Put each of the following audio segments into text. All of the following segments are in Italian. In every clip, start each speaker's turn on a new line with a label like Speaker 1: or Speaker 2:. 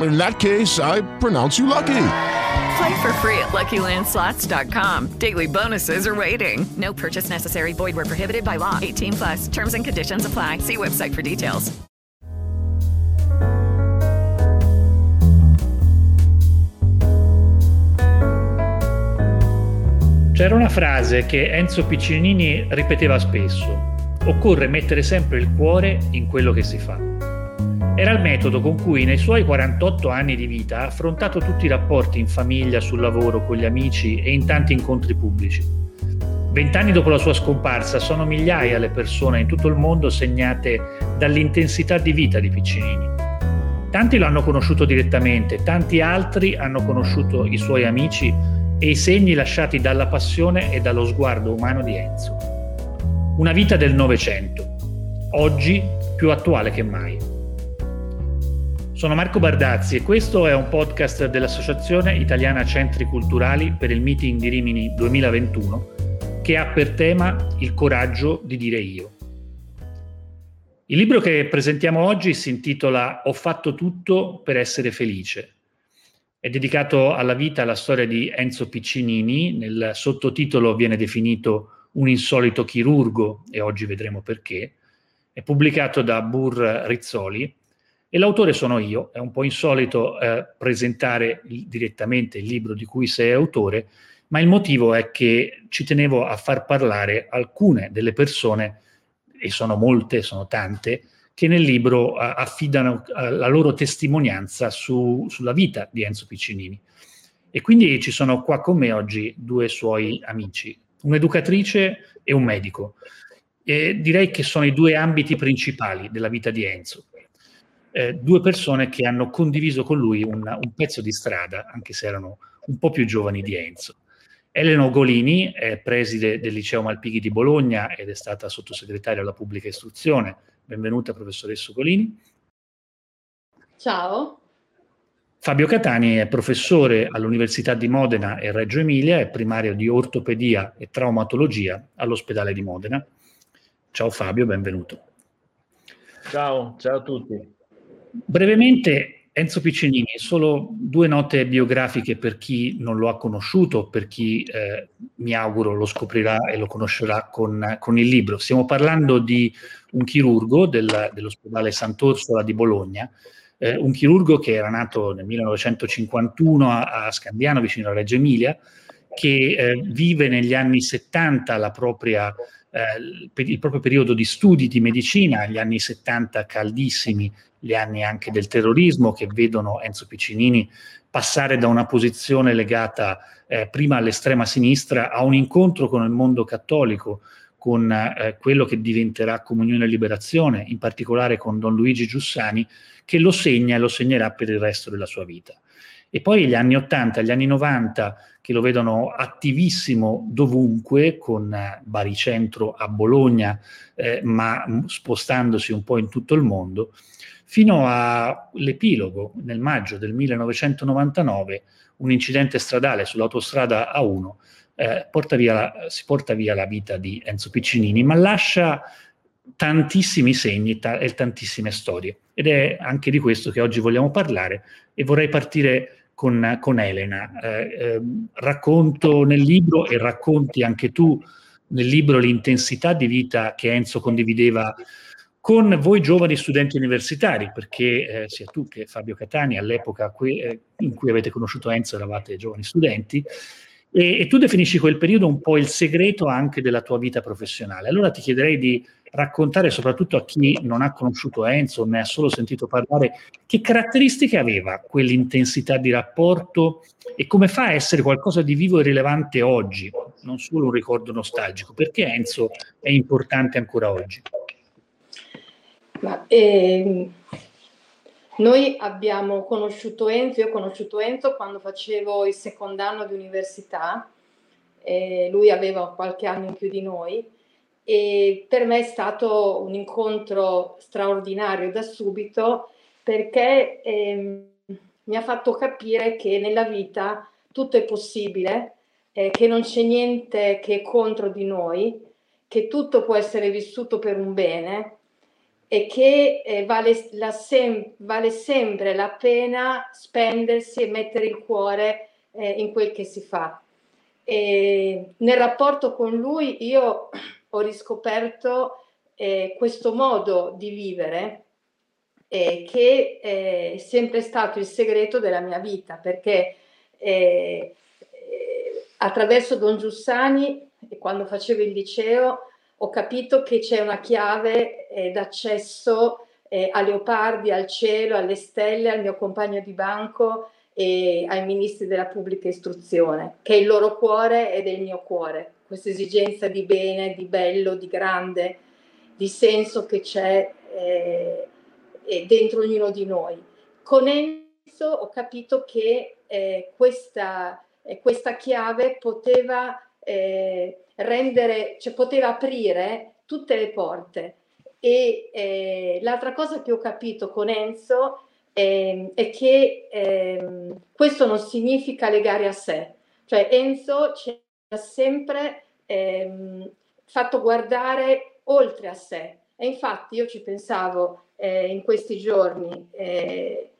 Speaker 1: in that case, I pronounce you lucky.
Speaker 2: Play for free at LuckyLandSlots.com. Daily bonuses are waiting. No purchase necessary. Void were prohibited by law. 18 plus. Terms and conditions apply. See website for details.
Speaker 3: C'era una frase che Enzo Piccinini ripeteva spesso. Occorre mettere sempre il cuore in quello che si fa. Era il metodo con cui nei suoi 48 anni di vita ha affrontato tutti i rapporti in famiglia, sul lavoro, con gli amici e in tanti incontri pubblici. Vent'anni dopo la sua scomparsa sono migliaia le persone in tutto il mondo segnate dall'intensità di vita di Piccinini. Tanti lo hanno conosciuto direttamente, tanti altri hanno conosciuto i suoi amici e i segni lasciati dalla passione e dallo sguardo umano di Enzo. Una vita del Novecento, oggi più attuale che mai. Sono Marco Bardazzi e questo è un podcast dell'Associazione Italiana Centri Culturali per il Meeting di Rimini 2021 che ha per tema il coraggio di dire io. Il libro che presentiamo oggi si intitola Ho fatto tutto per essere felice. È dedicato alla vita e alla storia di Enzo Piccinini, nel sottotitolo viene definito Un insolito chirurgo e oggi vedremo perché. È pubblicato da Burr Rizzoli e l'autore sono io, è un po' insolito eh, presentare il, direttamente il libro di cui sei autore, ma il motivo è che ci tenevo a far parlare alcune delle persone, e sono molte, sono tante, che nel libro uh, affidano uh, la loro testimonianza su, sulla vita di Enzo Piccinini. E quindi ci sono qua con me oggi due suoi amici, un'educatrice e un medico. E direi che sono i due ambiti principali della vita di Enzo eh, due persone che hanno condiviso con lui un, un, pezzo di strada, anche se erano un po' più giovani di Enzo. Elena Ogolini è preside del Liceo Malpighi di Bologna ed è stata sottosegretaria alla pubblica istruzione. Benvenuta professoressa Ogolini.
Speaker 4: Ciao.
Speaker 3: Fabio Catani è professore all'Università di Modena e Reggio Emilia, è primario di ortopedia e traumatologia all'ospedale di Modena. Ciao Fabio, benvenuto.
Speaker 5: Ciao, ciao a tutti.
Speaker 3: Brevemente, Enzo Piccinini, solo due note biografiche per chi non lo ha conosciuto, per chi eh, mi auguro lo scoprirà e lo conoscerà con, con il libro. Stiamo parlando di un chirurgo del, dell'ospedale Sant'Orsola di Bologna, eh, un chirurgo che era nato nel 1951 a, a Scandiano, vicino a Reggio Emilia, che eh, vive negli anni 70 la propria eh, il proprio periodo di studi di medicina, gli anni 70 caldissimi, gli anni anche del terrorismo che vedono Enzo Piccinini passare da una posizione legata eh, prima all'estrema sinistra a un incontro con il mondo cattolico, con eh, quello che diventerà Comunione e Liberazione, in particolare con Don Luigi Giussani, che lo segna e lo segnerà per il resto della sua vita. E poi gli anni 80, gli anni 90, che lo vedono attivissimo dovunque, con eh, baricentro a Bologna, eh, ma spostandosi un po' in tutto il mondo, fino all'epilogo nel maggio del 1999, un incidente stradale sull'autostrada A1 eh, porta la, si porta via la vita di Enzo Piccinini, ma lascia tantissimi segni ta- e tantissime storie. Ed è anche di questo che oggi vogliamo parlare e vorrei partire con, con Elena. Eh, eh, racconto nel libro e racconti anche tu nel libro l'intensità di vita che Enzo condivideva con voi giovani studenti universitari, perché eh, sia tu che Fabio Catani all'epoca que- eh, in cui avete conosciuto Enzo eravate giovani studenti, e, e, tu definisci quel periodo un po' il segreto anche della tua vita professionale. Allora ti chiederei di raccontare soprattutto a chi non ha conosciuto Enzo, ne ha solo sentito parlare, che caratteristiche aveva quell'intensità di rapporto e come fa a essere qualcosa di vivo e rilevante oggi, non solo un ricordo nostalgico? Perché Enzo è importante ancora oggi?
Speaker 4: Ma, eh, noi abbiamo conosciuto Enzo, io ho conosciuto Enzo quando facevo il secondo anno di università, eh, lui aveva qualche anno in più di noi e per me è stato un incontro straordinario da subito perché eh, mi ha fatto capire che nella vita tutto è possibile, eh, che non c'è niente che è contro di noi, che tutto può essere vissuto per un bene e che eh, vale, sem- vale, sempre la pena spendersi e mettere il cuore eh, in quel che si fa. E nel rapporto con lui io ho riscoperto eh, questo modo di vivere eh, che è sempre stato il segreto della mia vita, perché eh, eh, attraverso Don Giussani, quando facevo il liceo, ho capito che c'è una chiave eh, d'accesso eh, a Leopardi, al cielo, alle stelle, al mio compagno di banco e ai ministri della pubblica istruzione, che è il loro cuore ed è il mio cuore. Questa esigenza di bene, di bello, di grande, di senso che c'è eh, dentro ognuno di noi. Con Enzo ho capito che eh, questa, eh, questa chiave poteva eh, rendere, cioè poteva aprire tutte le porte. E eh, l'altra cosa che ho capito con Enzo eh, è che eh, questo non significa legare a sé, cioè Enzo ci ha sempre ehm, fatto guardare oltre a sé. E infatti io ci pensavo eh, in questi giorni, eh,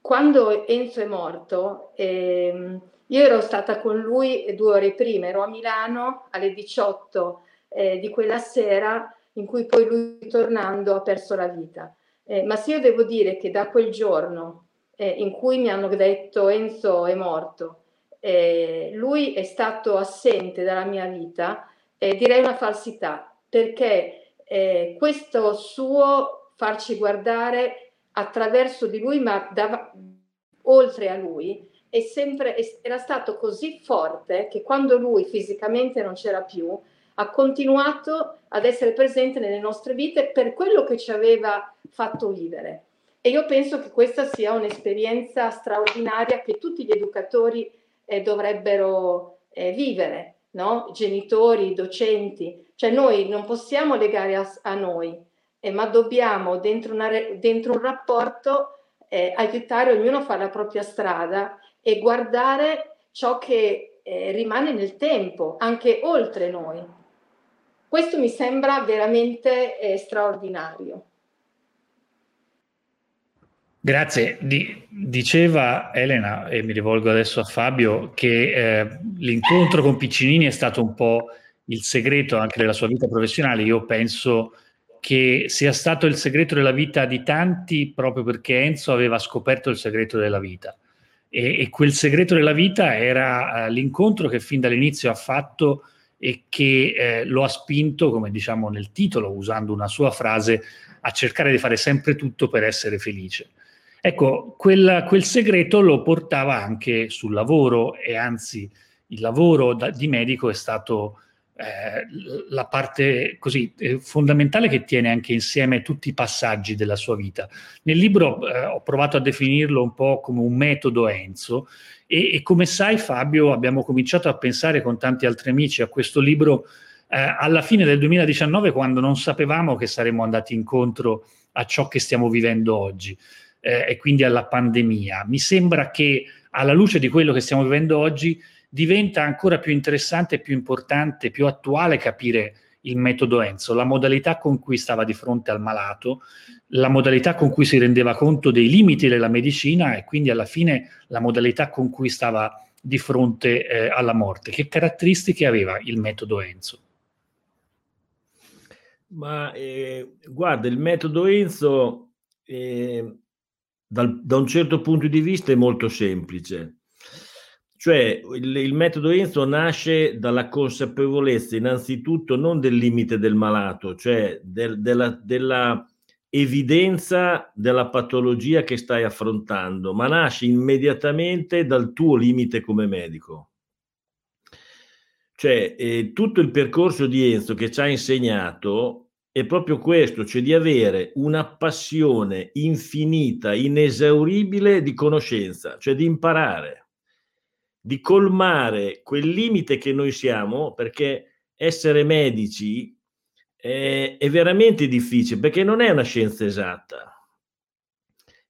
Speaker 4: quando Enzo è morto, ehm, io ero stata con lui due ore prima, ero a Milano alle 18 eh, di quella sera in cui poi lui tornando ha perso la vita. Eh, ma se io devo dire che da quel giorno eh, in cui mi hanno detto Enzo è morto, eh, lui è stato assente dalla mia vita, eh, direi una falsità, perché eh, questo suo farci guardare attraverso di lui, ma da, oltre a lui, è sempre, era stato così forte che quando lui fisicamente non c'era più, ha continuato ad essere presente nelle nostre vite per quello che ci aveva fatto vivere. E io penso che questa sia un'esperienza straordinaria che tutti gli educatori eh, dovrebbero eh, vivere, no? genitori, docenti. Cioè noi non possiamo legare a, a noi, eh, ma dobbiamo dentro, una, dentro un rapporto eh, aiutare ognuno a fare la propria strada e guardare ciò che eh, rimane nel tempo, anche oltre noi. Questo mi sembra veramente eh, straordinario.
Speaker 3: Grazie. Di, diceva Elena, e mi rivolgo adesso a Fabio, che eh, l'incontro con Piccinini è stato un po' il segreto anche della sua vita professionale. Io penso che sia stato il segreto della vita di tanti proprio perché Enzo aveva scoperto il segreto della vita. E, e quel segreto della vita era uh, l'incontro che fin dall'inizio ha fatto e che eh, lo ha spinto, come diciamo nel titolo, usando una sua frase, a cercare di fare sempre tutto per essere felice. Ecco, quel, quel segreto lo portava anche sul lavoro e anzi il lavoro da, di medico è stato eh, la parte così eh, fondamentale che tiene anche insieme tutti i passaggi della sua vita. Nel libro eh, ho provato a definirlo un po' come un metodo Enzo e, e, come sai Fabio abbiamo cominciato a pensare con tanti altri amici a questo libro eh, alla fine del 2019 quando non sapevamo che saremmo andati incontro a ciò che stiamo vivendo oggi e quindi alla pandemia. Mi sembra che alla luce di quello che stiamo vivendo oggi diventa ancora più interessante, più importante, più attuale capire il metodo Enzo, la modalità con cui stava di fronte al malato, la modalità con cui si rendeva conto dei limiti della medicina e quindi alla fine la modalità con cui stava di fronte eh, alla morte. Che caratteristiche aveva il metodo Enzo?
Speaker 6: Ma eh, guarda, il metodo Enzo eh, dal, da un certo punto di vista è molto semplice Cioè il, il, metodo Enzo nasce dalla consapevolezza innanzitutto non del limite del malato, cioè del, della, della evidenza della patologia che stai affrontando, ma nasce immediatamente dal tuo limite come medico. Cioè eh, tutto il percorso di Enzo che ci ha insegnato è proprio questo, cioè di avere una passione infinita, inesauribile di conoscenza, cioè di imparare di colmare quel limite che noi siamo, perché essere medici è, è veramente difficile, perché non è una scienza esatta.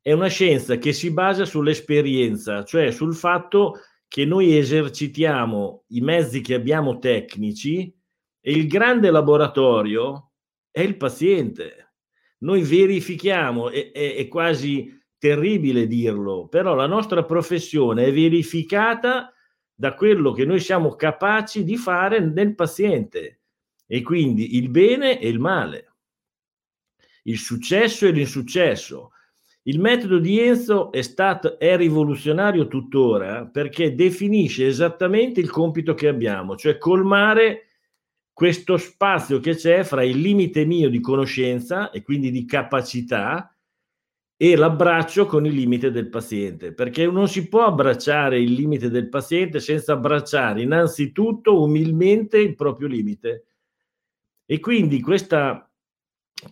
Speaker 6: È una scienza che si basa sull'esperienza, cioè sul fatto che noi esercitiamo i mezzi che abbiamo tecnici e il grande laboratorio è il paziente. Noi verifichiamo, è, è, è quasi terribile dirlo, però la nostra professione è verificata da quello che noi siamo capaci di fare nel paziente e quindi il bene e il male, il successo e l'insuccesso. Il metodo di Enzo è, stato, è rivoluzionario tuttora perché definisce esattamente il compito che abbiamo, cioè colmare questo spazio che c'è fra il limite mio di conoscenza e quindi di capacità e l'abbraccio con il limite del paziente, perché non si può abbracciare il limite del paziente senza abbracciare innanzitutto umilmente il proprio limite. E quindi questa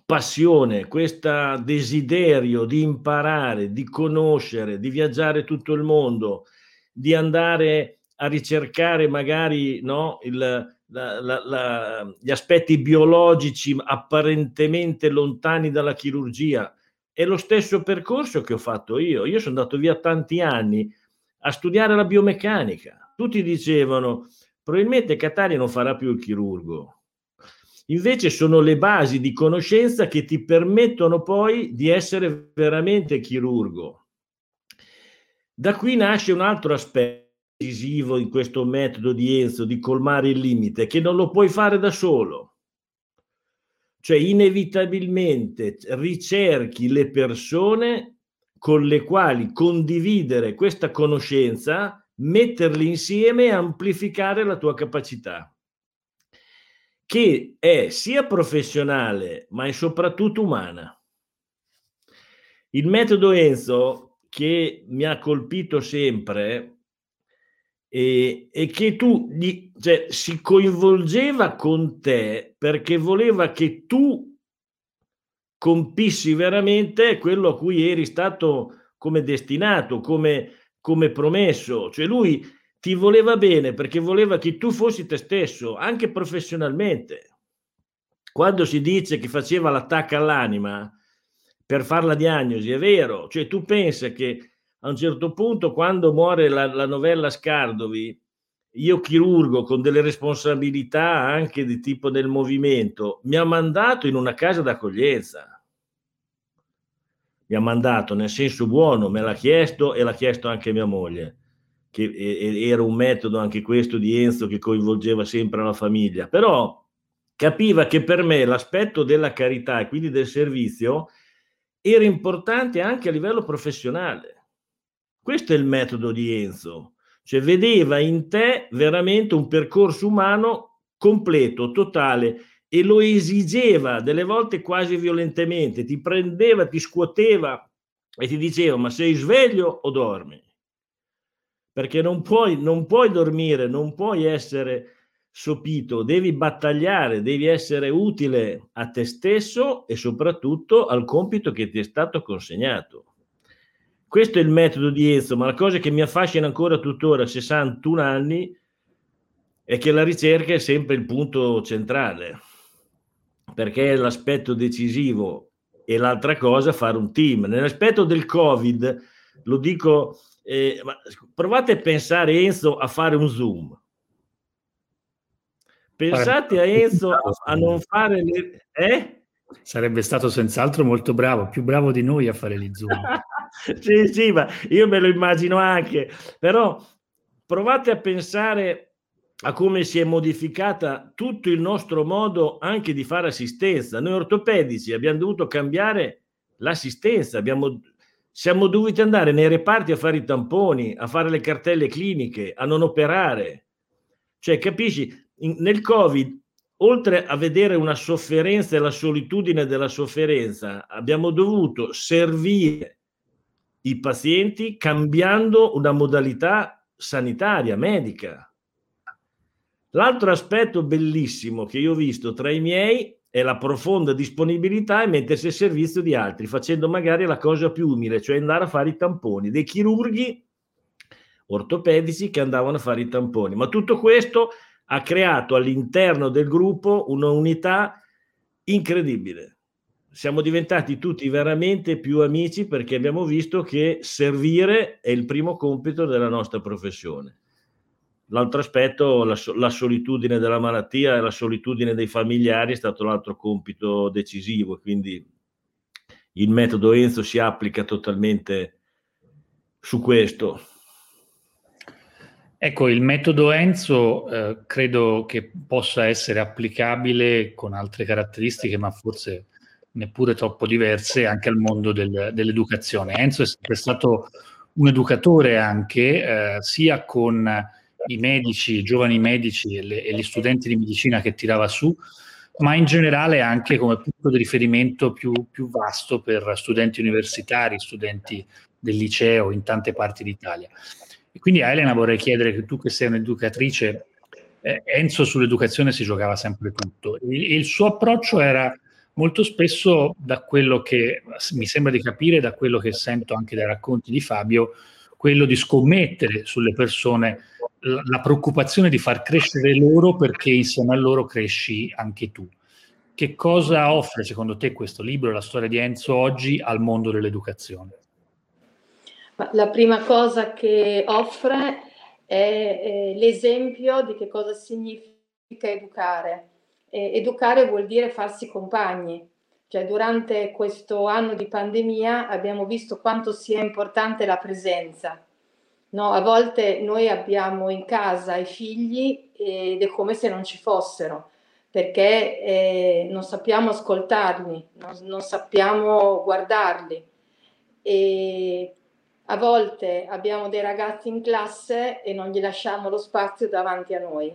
Speaker 6: passione, questo desiderio di imparare, di conoscere, di viaggiare tutto il mondo, di andare a ricercare magari no, il, la, la, la, gli aspetti biologici apparentemente lontani dalla chirurgia, è lo stesso percorso che ho fatto io. Io sono andato via tanti anni a studiare la biomeccanica. Tutti dicevano, probabilmente Catania non farà più il chirurgo. Invece sono le basi di conoscenza che ti permettono poi di essere veramente chirurgo. Da qui nasce un altro aspetto decisivo in questo metodo di Enzo di colmare il limite, che non lo puoi fare da solo cioè inevitabilmente ricerchi le persone con le quali condividere questa conoscenza, metterli insieme e amplificare la tua capacità, che è sia professionale ma è soprattutto umana. Il metodo Enzo che mi ha colpito sempre e, e che tu gli, cioè, si coinvolgeva con te perché voleva che tu compissi veramente quello a cui eri stato come destinato, come, come promesso. Cioè lui ti voleva bene perché voleva che tu fossi te stesso, anche professionalmente. Quando si dice che faceva l'attacco all'anima per fare la diagnosi, è vero, cioè tu pensa che a un certo punto, quando muore la, la novella Scardovi, io chirurgo con delle responsabilità anche di tipo del movimento, mi ha mandato in una casa d'accoglienza. Mi ha mandato nel senso buono, me l'ha chiesto e l'ha chiesto anche mia moglie, che era un metodo anche questo di Enzo che coinvolgeva sempre la famiglia, però capiva che per me l'aspetto della carità e quindi del servizio era importante anche a livello professionale questo è il metodo di Enzo, cioè vedeva in te veramente un percorso umano completo, totale e lo esigeva delle volte quasi violentemente, ti prendeva, ti scuoteva e ti diceva ma sei sveglio o dormi? Perché non puoi, non puoi dormire, non puoi essere sopito, devi battagliare, devi essere utile a te stesso e soprattutto al compito che ti è stato consegnato. Questo è il metodo di Enzo, ma la cosa che mi affascina ancora tuttora a 61 anni è che la ricerca è sempre il punto centrale, perché è l'aspetto decisivo e l'altra cosa fare un team. Nell'aspetto del Covid, lo dico, eh, provate a pensare Enzo a fare un Zoom. Pensate a Enzo a non fare le... Eh?
Speaker 3: Sarebbe stato senz'altro molto bravo, più bravo di noi a fare gli Zoom.
Speaker 6: sì, sì, ma io me lo immagino anche, però provate a pensare a come si è modificata tutto il nostro modo anche di fare assistenza. Noi ortopedici abbiamo dovuto cambiare l'assistenza, abbiamo, siamo dovuti andare nei reparti a fare i tamponi, a fare le cartelle cliniche, a non operare. Cioè, capisci, in, nel Covid, oltre a vedere una sofferenza e la solitudine della sofferenza, abbiamo dovuto servire i pazienti cambiando una modalità sanitaria, medica. L'altro aspetto bellissimo che io ho visto tra i miei è la profonda disponibilità e mettersi al servizio di altri, facendo magari la cosa più umile, cioè andare a fare i tamponi, dei chirurghi ortopedici che andavano a fare i tamponi. Ma tutto questo ha creato all'interno del gruppo un'unità incredibile. Siamo diventati tutti veramente più amici perché abbiamo visto che servire è il primo compito della nostra professione. L'altro aspetto, la, la, solitudine della malattia e la solitudine dei familiari è stato l'altro compito decisivo, quindi il metodo Enzo si applica totalmente su questo.
Speaker 3: Ecco, il metodo Enzo eh, credo che possa essere applicabile con altre caratteristiche, ma forse neppure troppo diverse, anche al mondo del, dell'educazione. Enzo è sempre stato un educatore anche, eh, sia con i medici, i giovani medici e, le, e, gli studenti di medicina che tirava su, ma in generale anche come punto di riferimento più, più vasto per studenti universitari, studenti del liceo in tante parti d'Italia. E quindi a Elena vorrei chiedere che tu che sei un'educatrice, eh, Enzo sull'educazione si giocava sempre tutto. Il, il suo approccio era molto spesso, da quello che mi sembra di capire, da quello che sento anche dai racconti di Fabio, quello di scommettere sulle persone la, la preoccupazione di far crescere loro perché insieme a loro cresci anche tu. Che cosa offre secondo te questo libro, la storia di Enzo, oggi al mondo dell'educazione?
Speaker 4: La prima cosa che offre è, l'esempio di che cosa significa educare. Educare vuol dire farsi compagni. Cioè, durante questo anno di pandemia abbiamo visto quanto sia importante la presenza. No, a volte noi abbiamo in casa i figli ed è come se non ci fossero, perché eh, non sappiamo ascoltarli, non, non sappiamo guardarli. E a volte abbiamo dei ragazzi in classe e non gli lasciamo lo spazio davanti a noi.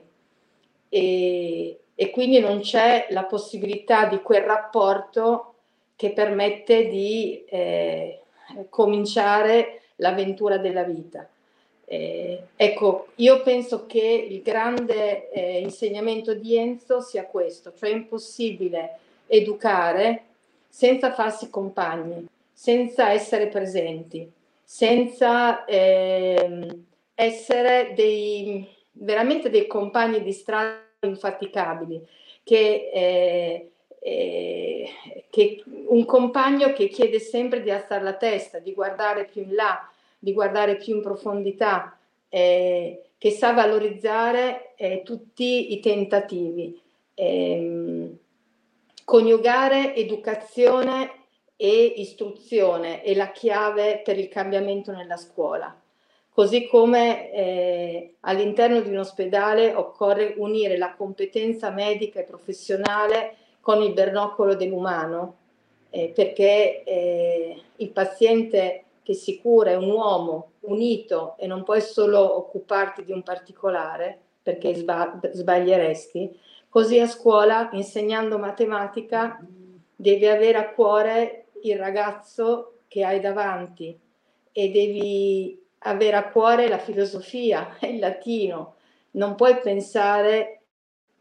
Speaker 4: E, e quindi non c'è la possibilità di quel rapporto che permette di eh, cominciare l'avventura della vita. Eh, ecco, io penso che il grande eh, insegnamento di Enzo sia questo, cioè è impossibile educare senza farsi compagni, senza essere presenti, senza eh, essere dei, veramente dei compagni di strada infaticabili, che, eh, eh, che un compagno che chiede sempre di alzare la testa, di guardare più in là, di guardare più in profondità, eh, che sa valorizzare eh, tutti i tentativi, ehm, coniugare educazione e istruzione è la chiave per il cambiamento nella scuola così come eh, all'interno di un ospedale occorre unire la competenza medica e professionale con il bernocolo dell'umano, eh, perché eh, il paziente che si cura è un uomo unito e non puoi solo occuparti di un particolare, perché sbaglieresti. Così a scuola, insegnando matematica, devi avere a cuore il ragazzo che hai davanti e devi avere a cuore la filosofia, il latino, non puoi pensare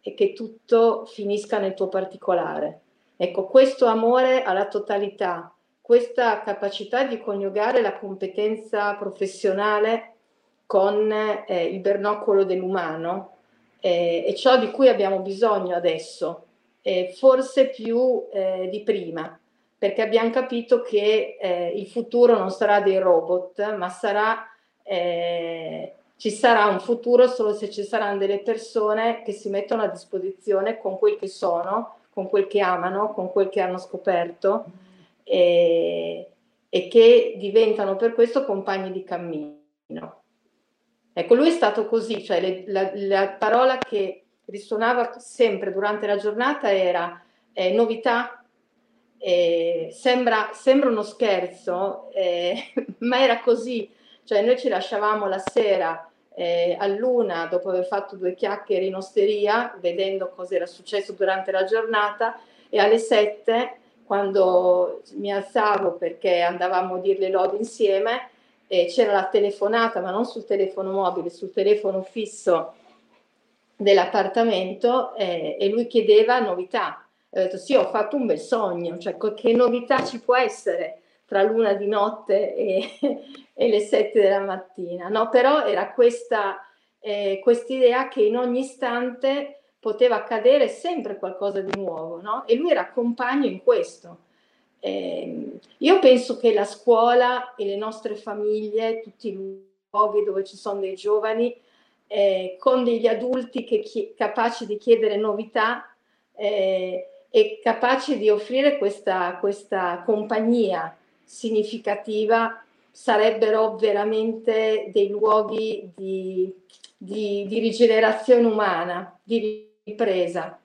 Speaker 4: che tutto finisca nel tuo particolare. Ecco, questo amore alla totalità, questa capacità di coniugare la competenza professionale con eh, il bernocolo dell'umano eh, è ciò di cui abbiamo bisogno adesso, eh, forse più eh, di prima perché abbiamo capito che eh, il futuro non sarà dei robot, ma sarà, eh, ci sarà un futuro solo se ci saranno delle persone che si mettono a disposizione con quel che sono, con quel che amano, con quel che hanno scoperto e, e che diventano per questo compagni di cammino. Ecco, lui è stato così, cioè le, la, la, parola che risuonava sempre durante la giornata era eh, novità, E sembra, sembra uno scherzo, eh, ma era così. Cioè noi ci lasciavamo la sera eh, a luna dopo aver fatto due chiacchiere in osteria, vedendo cosa era successo durante la giornata, e alle sette, quando mi alzavo perché andavamo a dire le lodi insieme, eh, c'era la telefonata, ma non sul telefono mobile, sul telefono fisso dell'appartamento eh, e lui chiedeva novità. Ho detto sì, ho fatto un bel sogno, cioè che novità ci può essere tra l'una di notte e, e le sette della mattina, no? Però era questa eh, idea che in ogni istante poteva accadere sempre qualcosa di nuovo, no? E lui era compagno in questo. Eh, io penso che la scuola e le nostre famiglie, tutti i luoghi dove ci sono dei giovani, eh, con degli adulti che chi- capaci di chiedere novità eh, e capaci di offrire questa, questa compagnia significativa, sarebbero veramente dei luoghi di, di, di rigenerazione umana, di ripresa.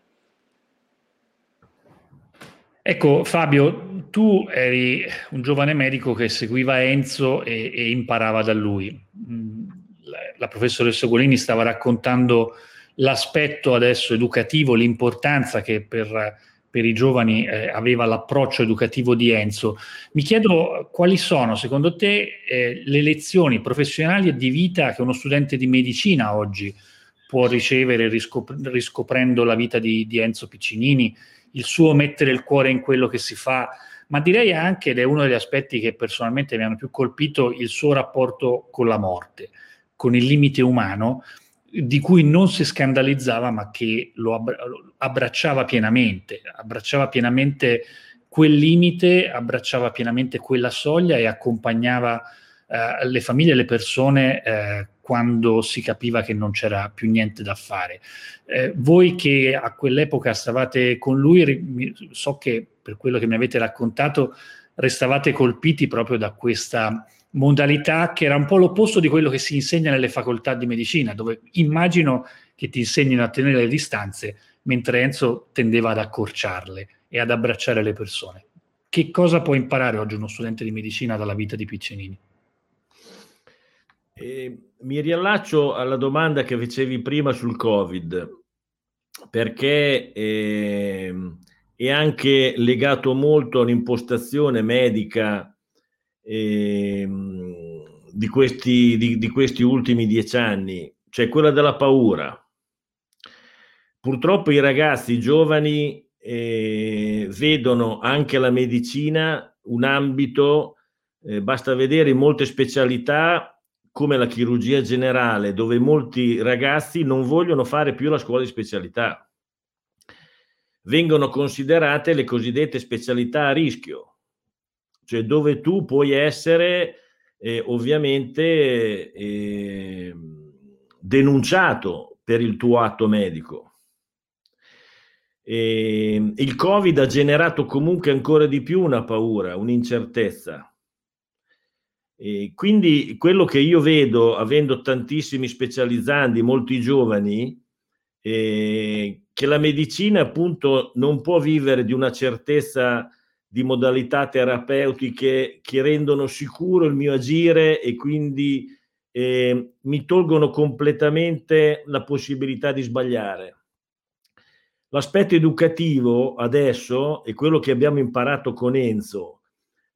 Speaker 3: Ecco Fabio, tu eri un giovane medico che seguiva Enzo e, e imparava da lui. Mm, la, la professoressa Golini stava raccontando l'aspetto adesso educativo, l'importanza che per, per i giovani eh, aveva l'approccio educativo di Enzo. Mi chiedo quali sono secondo te eh, le lezioni professionali e di vita che uno studente di medicina oggi può ricevere riscop- riscoprendo la vita di, di Enzo Piccinini il suo mettere il cuore in quello che si fa, ma direi anche, ed è uno degli aspetti che personalmente mi hanno più colpito, il suo rapporto con la morte, con il limite umano, di cui non si scandalizzava, ma che lo abbracciava pienamente, abbracciava pienamente quel limite, abbracciava pienamente quella soglia e accompagnava eh, le famiglie e le persone eh, quando si capiva che non c'era più niente da fare. Eh, voi che a quell'epoca stavate con lui, so che per quello che mi avete raccontato, restavate colpiti proprio da questa modalità che era un po' l'opposto di quello che si insegna nelle facoltà di medicina, dove immagino che ti insegnino a tenere le distanze, mentre Enzo tendeva ad accorciarle e ad abbracciare le persone. Che cosa può imparare oggi uno studente di medicina dalla vita di Piccinini?
Speaker 6: Eh, mi riallaccio alla domanda che facevi prima sul Covid, perché eh, è anche legato molto all'impostazione medica eh, di, questi, di, di questi ultimi dieci anni, cioè quella della paura. Purtroppo i ragazzi i giovani eh, vedono anche la medicina un ambito, eh, basta vedere in molte specialità come la chirurgia generale, dove molti ragazzi non vogliono fare più la scuola di specialità. Vengono considerate le cosiddette specialità a rischio, cioè dove tu puoi essere eh, ovviamente eh, denunciato per il tuo atto medico. E il Covid ha generato comunque ancora di più una paura, un'incertezza e quindi quello che io vedo, avendo tantissimi specializzandi, molti giovani, eh, che la medicina appunto non può vivere di una certezza di modalità terapeutiche che rendono sicuro il mio agire e quindi eh, mi tolgono completamente la possibilità di sbagliare. L'aspetto educativo adesso è quello che abbiamo imparato con Enzo,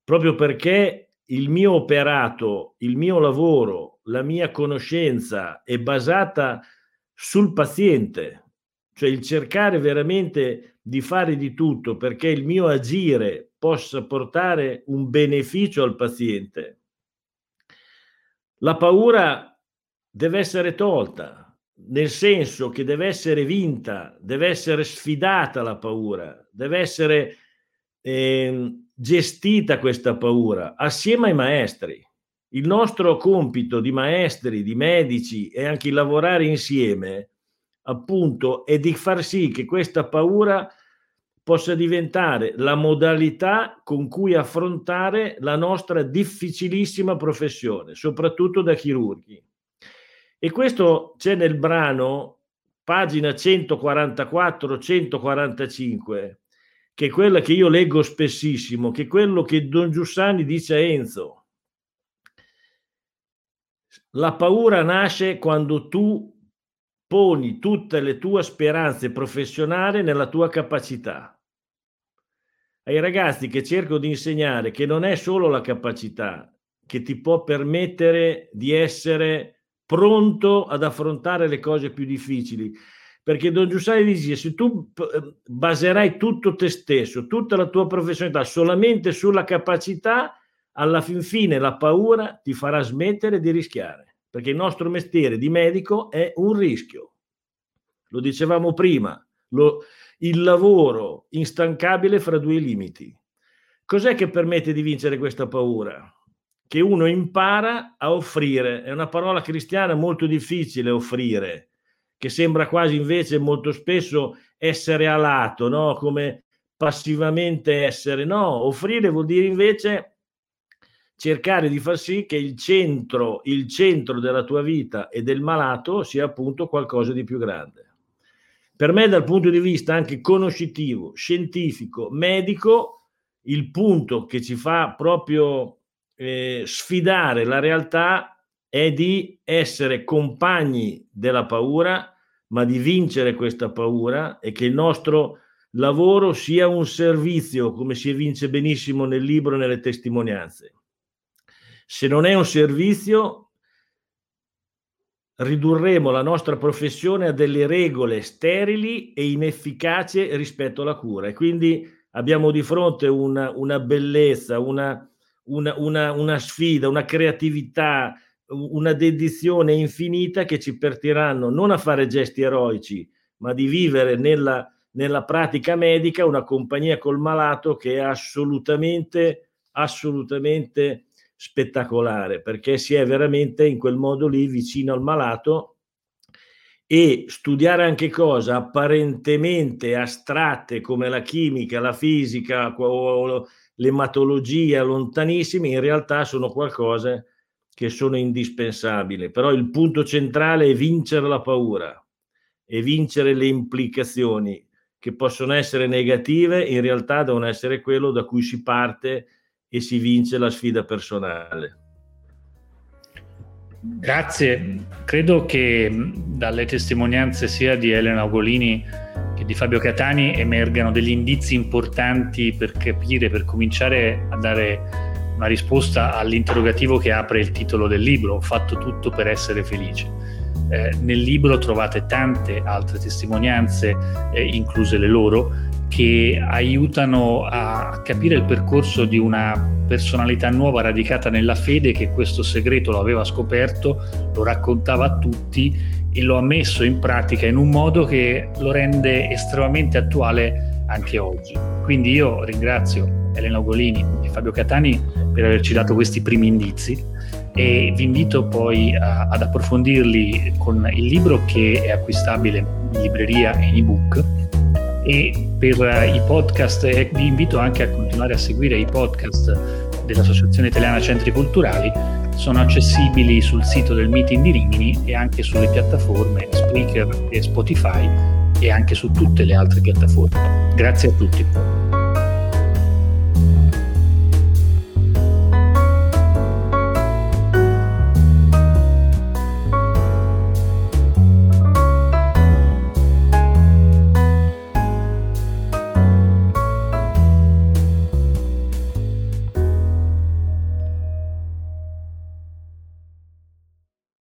Speaker 6: proprio perché il mio operato, il mio lavoro, la mia conoscenza è basata sul paziente, cioè il cercare veramente di fare di tutto perché il mio agire possa portare un beneficio al paziente. La paura deve essere tolta, nel senso che deve essere vinta, deve essere sfidata la paura, deve essere eh, gestita questa paura assieme ai maestri. Il nostro compito di maestri, di medici e anche lavorare insieme, appunto, è di far sì che questa paura possa diventare la modalità con cui affrontare la nostra difficilissima professione, soprattutto da chirurghi. E questo c'è nel brano, pagina 144-145, che è quella che io leggo spessissimo, che è quello che Don Giussani dice a Enzo. La paura nasce quando tu poni tutte le tue speranze professionali nella tua capacità. Ai ragazzi che cerco di insegnare che non è solo la capacità che ti può permettere di essere pronto ad affrontare le cose più difficili, perché Don Giuseppe dice se tu eh, baserai tutto te stesso, tutta la tua professionalità solamente sulla capacità, alla fin fine la paura ti farà smettere di rischiare, perché il nostro mestiere di medico è un rischio. Lo dicevamo prima, lo, il lavoro instancabile fra due limiti. Cos'è che permette di vincere questa paura? Che uno impara a offrire, è una parola cristiana molto difficile offrire, che sembra quasi invece molto spesso essere a lato, no? come passivamente essere. No, offrire vuol dire invece cercare di far sì che il centro, il centro della tua vita e del malato sia appunto qualcosa di più grande. Per me dal punto di vista anche conoscitivo, scientifico, medico, il punto che ci fa proprio eh, sfidare la realtà è di essere compagni della paura, ma di vincere questa paura e che il nostro lavoro sia un servizio, come si evince benissimo nel libro e nelle testimonianze. Se non è un servizio, ridurremo la nostra professione a delle regole sterili e inefficaci rispetto alla cura. E quindi abbiamo di fronte una, una bellezza, una, una, una, sfida, una creatività, una dedizione infinita che ci pertiranno non a fare gesti eroici, ma di vivere nella, nella pratica medica una compagnia col malato che è assolutamente, assolutamente spettacolare, perché si è veramente in quel modo lì vicino al malato e studiare anche cose apparentemente astratte come la chimica, la fisica o l'ematologia lontanissime, in realtà sono qualcosa che sono indispensabili, però il punto centrale è vincere la paura e vincere le implicazioni che possono essere negative, in realtà devono essere quello da cui si parte e si vince la sfida personale.
Speaker 3: Grazie, credo che dalle testimonianze sia di Elena Ugolini che di Fabio Catani emergano degli indizi importanti per capire, per cominciare a dare una risposta all'interrogativo che apre il titolo del libro, ho fatto tutto per essere felice. Eh, nel libro trovate tante altre testimonianze, eh, incluse le loro, che aiutano a capire il percorso di una personalità nuova radicata nella fede che questo segreto lo aveva scoperto, lo raccontava a tutti e lo ha messo in pratica in un modo che lo rende estremamente attuale anche oggi. Quindi io ringrazio Elena Ugolini e Fabio Catani per averci dato questi primi indizi e vi invito poi a, ad approfondirli con il libro che è acquistabile in libreria e in ebook e per i podcast e vi invito anche a continuare a seguire i podcast dell'Associazione Italiana Centri Culturali sono accessibili sul sito del meeting di Rimini e anche sulle piattaforme Spreaker e Spotify e anche su tutte le altre piattaforme. Grazie a tutti.